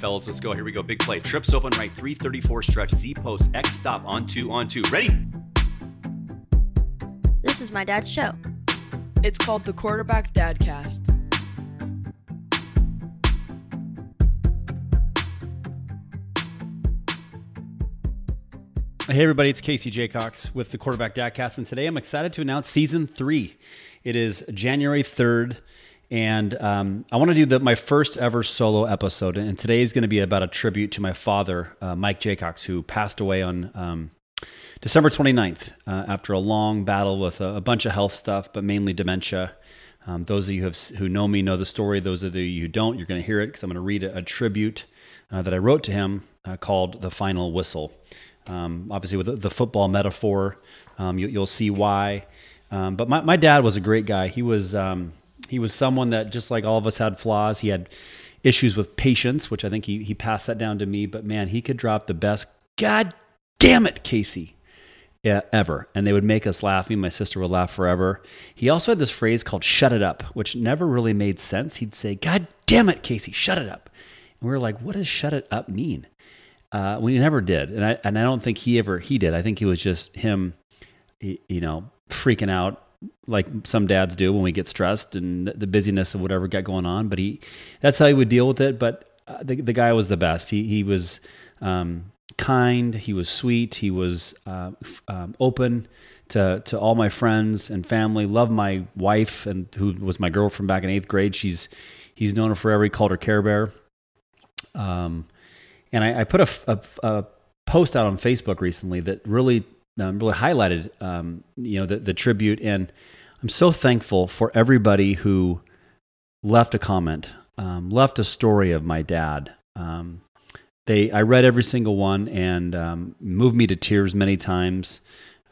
fellas. Let's go. Here we go. Big play. Trips open right, 334 stretch, Z post, X stop, on two, on two. Ready? This is my dad's show. It's called the Quarterback Dadcast. Hey, everybody, it's Casey Jacox with the Quarterback Dadcast, and today I'm excited to announce season three. It is January 3rd, and um, I want to do the, my first ever solo episode. And today is going to be about a tribute to my father, uh, Mike Jacox, who passed away on um, December 29th uh, after a long battle with a, a, bunch of health stuff, but mainly dementia. Um, those of you who, have, who know me know the story. Those of you who don't, you're going to hear it because I'm going to read a, a tribute uh, that I wrote to him uh, called The Final Whistle. Um, obviously, with the, the football metaphor, um, you, will see why. Um, but my, my dad was a great guy. He was um, he was someone that just like all of us had flaws. He had issues with patience, which I think he he passed that down to me. But man, he could drop the best. God damn it, Casey. Yeah, ever. And they would make us laugh. Me and my sister would laugh forever. He also had this phrase called shut it up, which never really made sense. He'd say, God damn it, Casey, shut it up. And we were like, what does shut it up mean? Uh, we never did, and I and I don't think he ever he did. I think he was just him, you know, freaking out like some dads do when we get stressed and the busyness of whatever got going on. But he, that's how he would deal with it. But uh, the the guy was the best. He he was um, kind. He was sweet. He was uh, um, open to to all my friends and family. Loved my wife and who was my girlfriend back in eighth grade. She's he's known her forever. He called her Care Bear. Um, and I, I put a, a, a, post out on Facebook recently that really um, really highlighted um, you know the, the tribute, and I'm so thankful for everybody who left a comment, um, left a story of my dad. Um, they I read every single one and um, moved me to tears many times.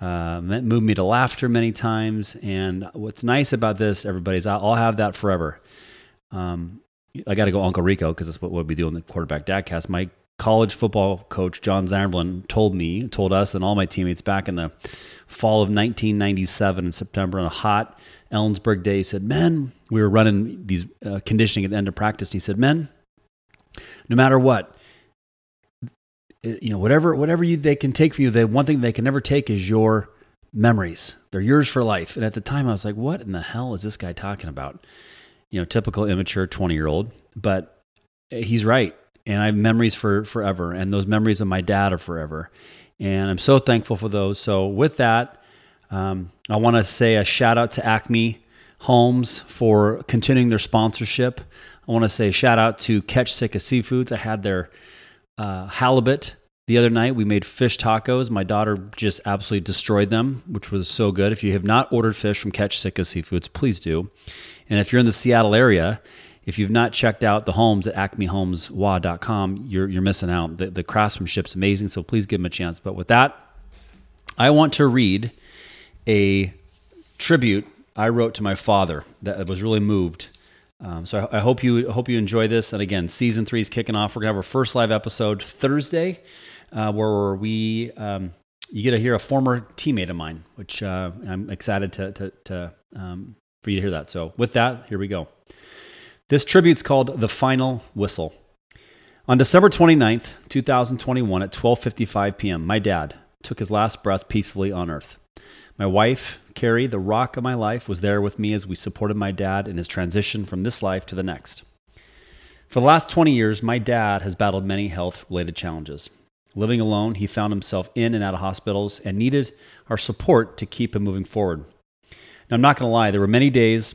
Uh, moved me to laughter many times. And what's nice about this, everybody, is I'll have that forever. Um, I got to go Uncle Rico because that's what we'll be doing the quarterback dadcast. My college football coach John Zamberlin told me, told us, and all my teammates back in the fall of 1997 in September on a hot Ellensburg day. He said, "Men, we were running these uh, conditioning at the end of practice." He said, "Men, no matter what." You know, whatever whatever you, they can take from you, the one thing they can never take is your memories. They're yours for life. And at the time, I was like, "What in the hell is this guy talking about?" You know, typical immature twenty year old. But he's right and I have memories for forever, and those memories of my dad are forever, and I'm so thankful for those. So with that, um, I want to say a shout out to Acme Homes for continuing their sponsorship. I want to say shout out to Catch Sitka Seafoods. I had their uh, halibut the other night. We made fish tacos. My daughter just absolutely destroyed them, which was so good. If you have not ordered fish from Catch Sitka Seafoods, please do. And if you're in the Seattle area if you've not checked out the homes at acmehomeswa.com, you're, you're missing out. The, the craftsmanship's amazing, so please give them a chance. But with that, I want to read a tribute I wrote to my father that was really moved. Um, so I, I, hope you hope you enjoy this. And again, season three is kicking off. We're gonna have our first live episode Thursday, uh, where we um, you get to hear a former teammate of mine, which uh, I'm excited to to, to um, for you to hear that. So with that, here we go. This tribute's called The Final Whistle. On December 29th, 2021 at 12:55 p.m., my dad took his last breath peacefully on earth. My wife, Carrie, the rock of my life, was there with me as we supported my dad in his transition from this life to the next. For the last 20 years, my dad has battled many health related challenges. Living alone, he found himself in and out of hospitals and needed our support to keep him moving forward. Now, I'm not going to lie, there were many days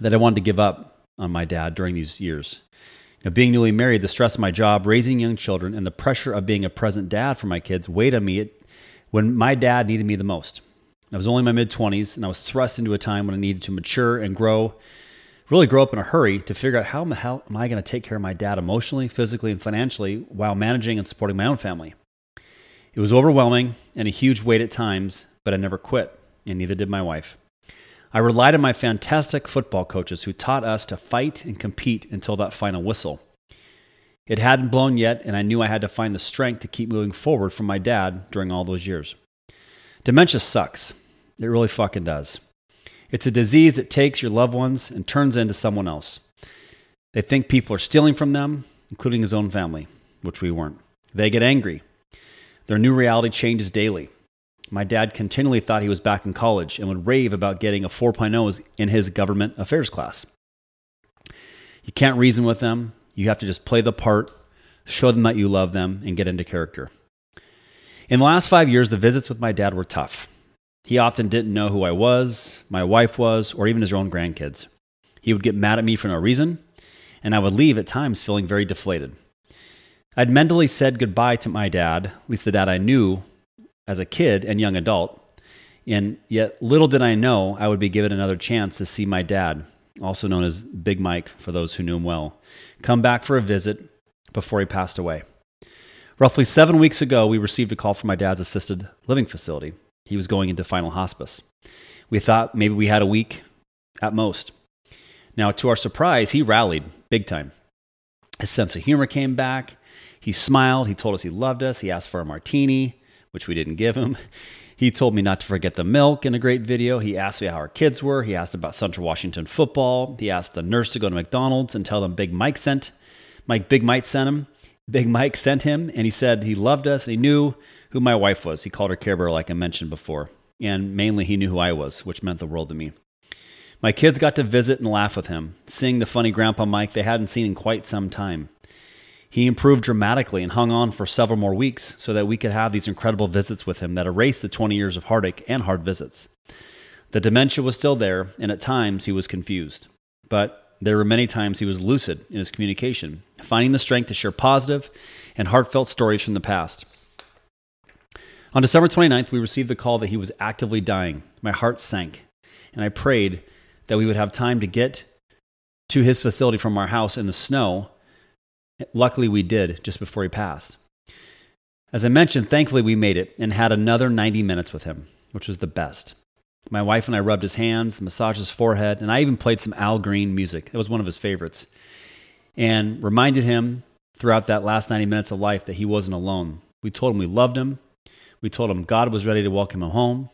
that I wanted to give up on my dad during these years. Know, being newly married, the stress of my job, raising young children, and the pressure of being a present dad for my kids weighed on me when my dad needed me the most. I was only in my mid 20s, and I was thrust into a time when I needed to mature and grow, really grow up in a hurry to figure out how am I going to take care of my dad emotionally, physically, and financially while managing and supporting my own family. It was overwhelming and a huge weight at times, but I never quit, and neither did my wife. I relied on my fantastic football coaches who taught us to fight and compete until that final whistle. It hadn't blown yet, and I knew I had to find the strength to keep moving forward from my dad during all those years. Dementia sucks. It really fucking does. It's a disease that takes your loved ones and turns into someone else. They think people are stealing from them, including his own family, which we weren't. They get angry. Their new reality changes daily. My dad continually thought he was back in college and would rave about getting a 4.0 in his government affairs class. You can't reason with them. You have to just play the part, show them that you love them, and get into character. In the last five years, the visits with my dad were tough. He often didn't know who I was, my wife was, or even his own grandkids. He would get mad at me for no reason, and I would leave at times feeling very deflated. I'd mentally said goodbye to my dad, at least the dad I knew as a kid and young adult, and yet little did I know I would be given another chance to see my dad, also known as Big Mike for those who knew him well, come back for a visit before he passed away. Roughly seven weeks ago, we received a call from my dad's assisted living facility. He was going into final hospice. We thought maybe we had a week at most. Now, to our surprise, he rallied big time. His sense of humor came back. He smiled. He told us he loved us. He asked for a martini, which we didn't give him. He told me not to forget the milk in a great video. He asked me how our kids were. He asked about Central Washington football. He asked the nurse to go to McDonald's and tell them Big Mike sent. Mike Big Mike sent him. Big Mike sent him, and he said he loved us and he knew who my wife was. He called her Care Bear, like I mentioned before. And mainly, he knew who I was, which meant the world to me. My kids got to visit and laugh with him, seeing the funny Grandpa Mike they hadn't seen in quite some time. He improved dramatically and hung on for several more weeks so that we could have these incredible visits with him that erased the 20 years of heartache and hard visits. The dementia was still there, and at times he was confused. But there were many times he was lucid in his communication, finding the strength to share positive and heartfelt stories from the past. On December 29th, we received the call that he was actively dying. My heart sank, and I prayed that we would have time to get to his facility from our house in the snow. Luckily, we did just before he passed. As I mentioned, thankfully, we made it and had another 90 minutes with him, which was the best. My wife and I rubbed his hands, massaged his forehead, and I even played some Al Green music. It was one of his favorites. And reminded him throughout that last 90 minutes of life that he wasn't alone. We told him we loved him. We told him God was ready to welcome him home.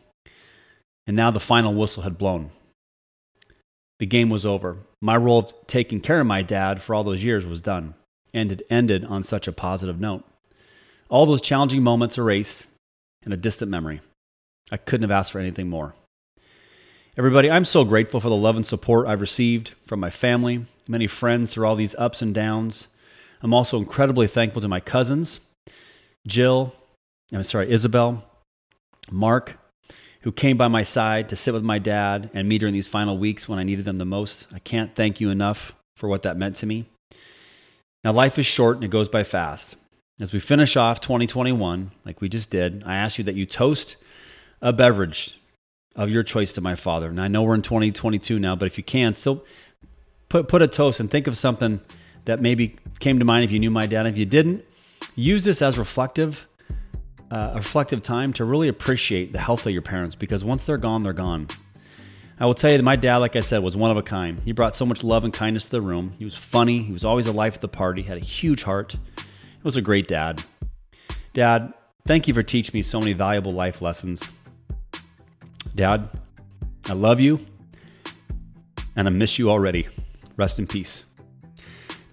And now the final whistle had blown the game was over. My role of taking care of my dad for all those years was done, and it ended on such a positive note. All those challenging moments erased in a distant memory. I couldn't have asked for anything more. Everybody, I'm so grateful for the love and support I've received from my family, many friends through all these ups and downs. I'm also incredibly thankful to my cousins, Jill, I'm sorry, Isabel, Mark, who came by my side to sit with my dad and me during these final weeks when I needed them the most. I can't thank you enough for what that meant to me. Now, life is short and it goes by fast. As we finish off 2021, like we just did, I ask you that you toast a beverage of your choice to my father. And I know we're in 2022 now, but if you can, still put, put a toast and think of something that maybe came to mind if you knew my dad. If you didn't, use this as reflective uh, a reflective time to really appreciate the health of your parents because once they're gone, they're gone. I will tell you that my dad, like I said, was one of a kind. He brought so much love and kindness to the room. He was funny. He was always a life at the party. Had a huge heart. He was a great dad. Dad, thank you for teaching me so many valuable life lessons. Dad, I love you and I miss you already. Rest in peace.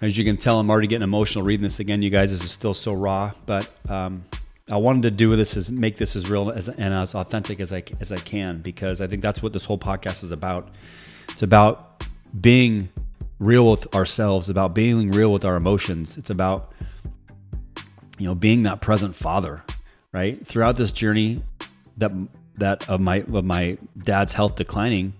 As you can tell, I'm already getting emotional reading this again, you guys. This is still so raw, but um, I wanted to do this is make this as real as, and as authentic as I as I can because I think that's what this whole podcast is about. It's about being real with ourselves, about being real with our emotions. It's about you know being that present father, right? Throughout this journey that that of my of my dad's health declining,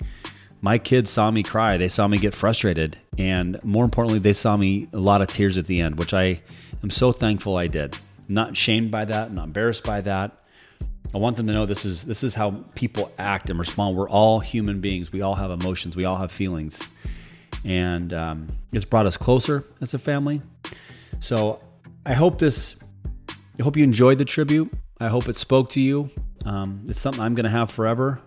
my kids saw me cry. They saw me get frustrated, and more importantly, they saw me a lot of tears at the end, which I am so thankful I did. Not shamed by that. Not embarrassed by that. I want them to know this is this is how people act and respond. We're all human beings. We all have emotions. We all have feelings, and um, it's brought us closer as a family. So I hope this. I hope you enjoyed the tribute. I hope it spoke to you. Um, it's something I'm going to have forever.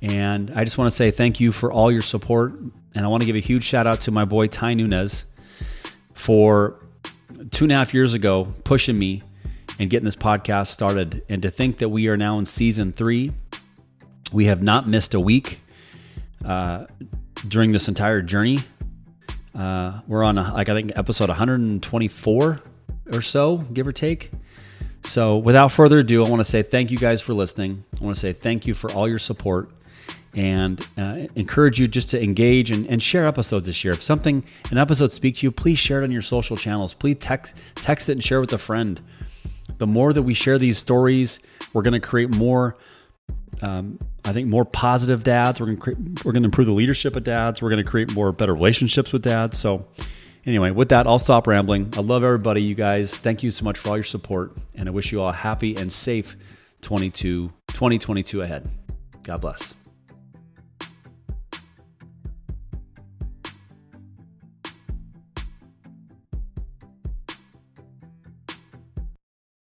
And I just want to say thank you for all your support. And I want to give a huge shout out to my boy Ty Nunez for two and a half years ago pushing me and getting this podcast started. And to think that we are now in season three, we have not missed a week uh, during this entire journey. Uh, we're on like I think episode 124 or so, give or take. So, without further ado, I want to say thank you guys for listening. I want to say thank you for all your support and uh, encourage you just to engage and, and, share episodes this year. If something, an episode speaks to you, please share it on your social channels. Please text, text it and share it with a friend. The more that we share these stories, we're going to create more, um, I think, more positive dads. We're going to create, we're going to improve the leadership of dads. We're going to create more better relationships with dads. So, anyway, with that, I'll stop rambling. I love everybody, you guys. Thank you so much for all your support, and I wish you all a happy and safe 22, 2022 ahead. God bless.